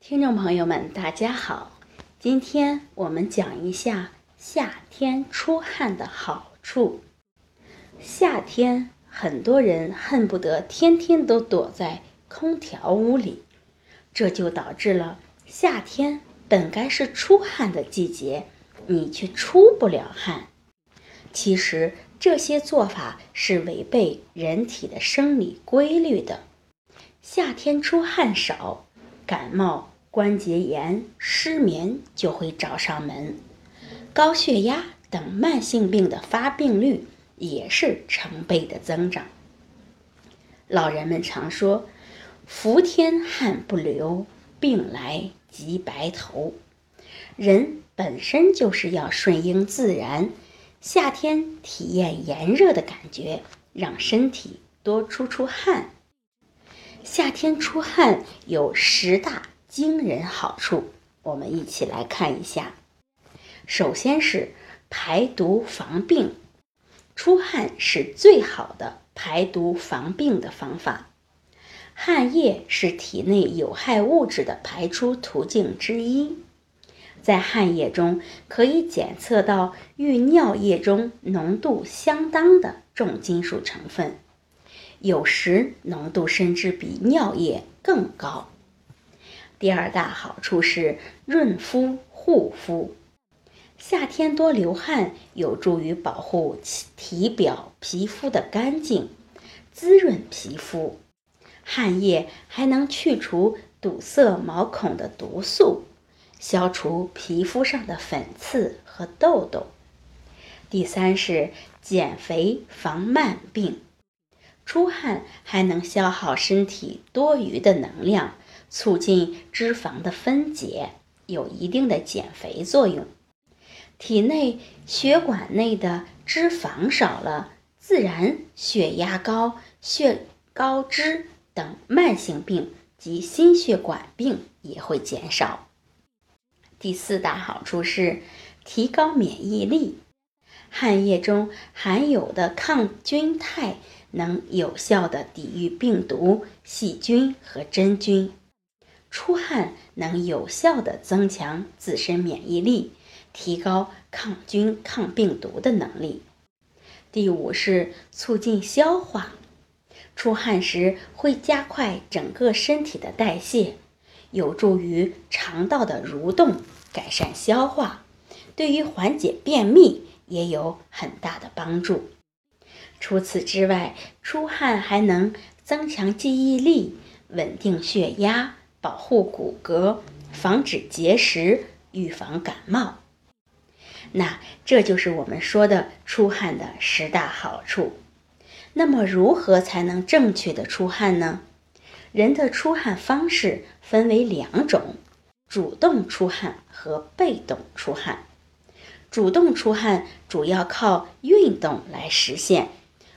听众朋友们，大家好，今天我们讲一下夏天出汗的好处。夏天，很多人恨不得天天都躲在空调屋里，这就导致了夏天本该是出汗的季节，你却出不了汗。其实这些做法是违背人体的生理规律的。夏天出汗少，感冒。关节炎、失眠就会找上门，高血压等慢性病的发病率也是成倍的增长。老人们常说：“伏天汗不流，病来即白头。”人本身就是要顺应自然，夏天体验炎热的感觉，让身体多出出汗。夏天出汗有十大。惊人好处，我们一起来看一下。首先是排毒防病，出汗是最好的排毒防病的方法。汗液是体内有害物质的排出途径之一，在汗液中可以检测到与尿液中浓度相当的重金属成分，有时浓度甚至比尿液更高。第二大好处是润肤护肤，夏天多流汗有助于保护体表皮肤的干净，滋润皮肤。汗液还能去除堵塞毛孔的毒素，消除皮肤上的粉刺和痘痘。第三是减肥防慢病，出汗还能消耗身体多余的能量。促进脂肪的分解，有一定的减肥作用。体内血管内的脂肪少了，自然血压高、血高脂等慢性病及心血管病也会减少。第四大好处是提高免疫力，汗液中含有的抗菌肽能有效的抵御病毒、细菌和真菌。出汗能有效的增强自身免疫力，提高抗菌抗病毒的能力。第五是促进消化，出汗时会加快整个身体的代谢，有助于肠道的蠕动，改善消化，对于缓解便秘也有很大的帮助。除此之外，出汗还能增强记忆力，稳定血压。保护骨骼，防止结石，预防感冒。那这就是我们说的出汗的十大好处。那么，如何才能正确的出汗呢？人的出汗方式分为两种：主动出汗和被动出汗。主动出汗主要靠运动来实现，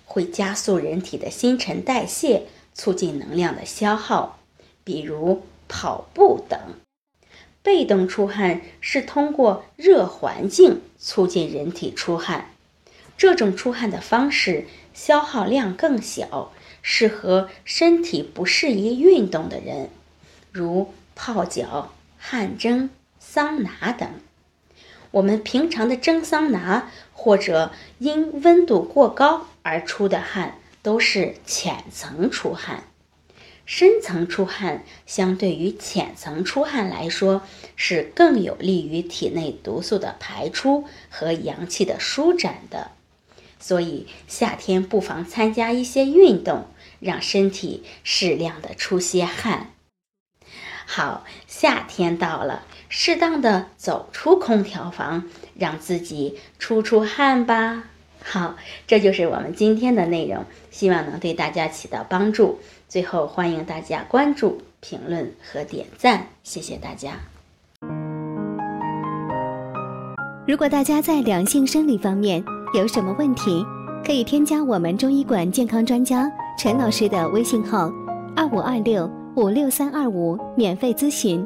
会加速人体的新陈代谢，促进能量的消耗，比如。跑步等，被动出汗是通过热环境促进人体出汗，这种出汗的方式消耗量更小，适合身体不适宜运动的人，如泡脚、汗蒸、桑拿等。我们平常的蒸桑拿或者因温度过高而出的汗，都是浅层出汗。深层出汗相对于浅层出汗来说，是更有利于体内毒素的排出和阳气的舒展的。所以夏天不妨参加一些运动，让身体适量的出些汗。好，夏天到了，适当的走出空调房，让自己出出汗吧。好，这就是我们今天的内容，希望能对大家起到帮助。最后欢迎大家关注评论和点赞谢谢大家。如果大家在两性生理方面有什么问题可以添加我们中医馆健康专家陈老师的微信号二五二六五六三二五免费咨询。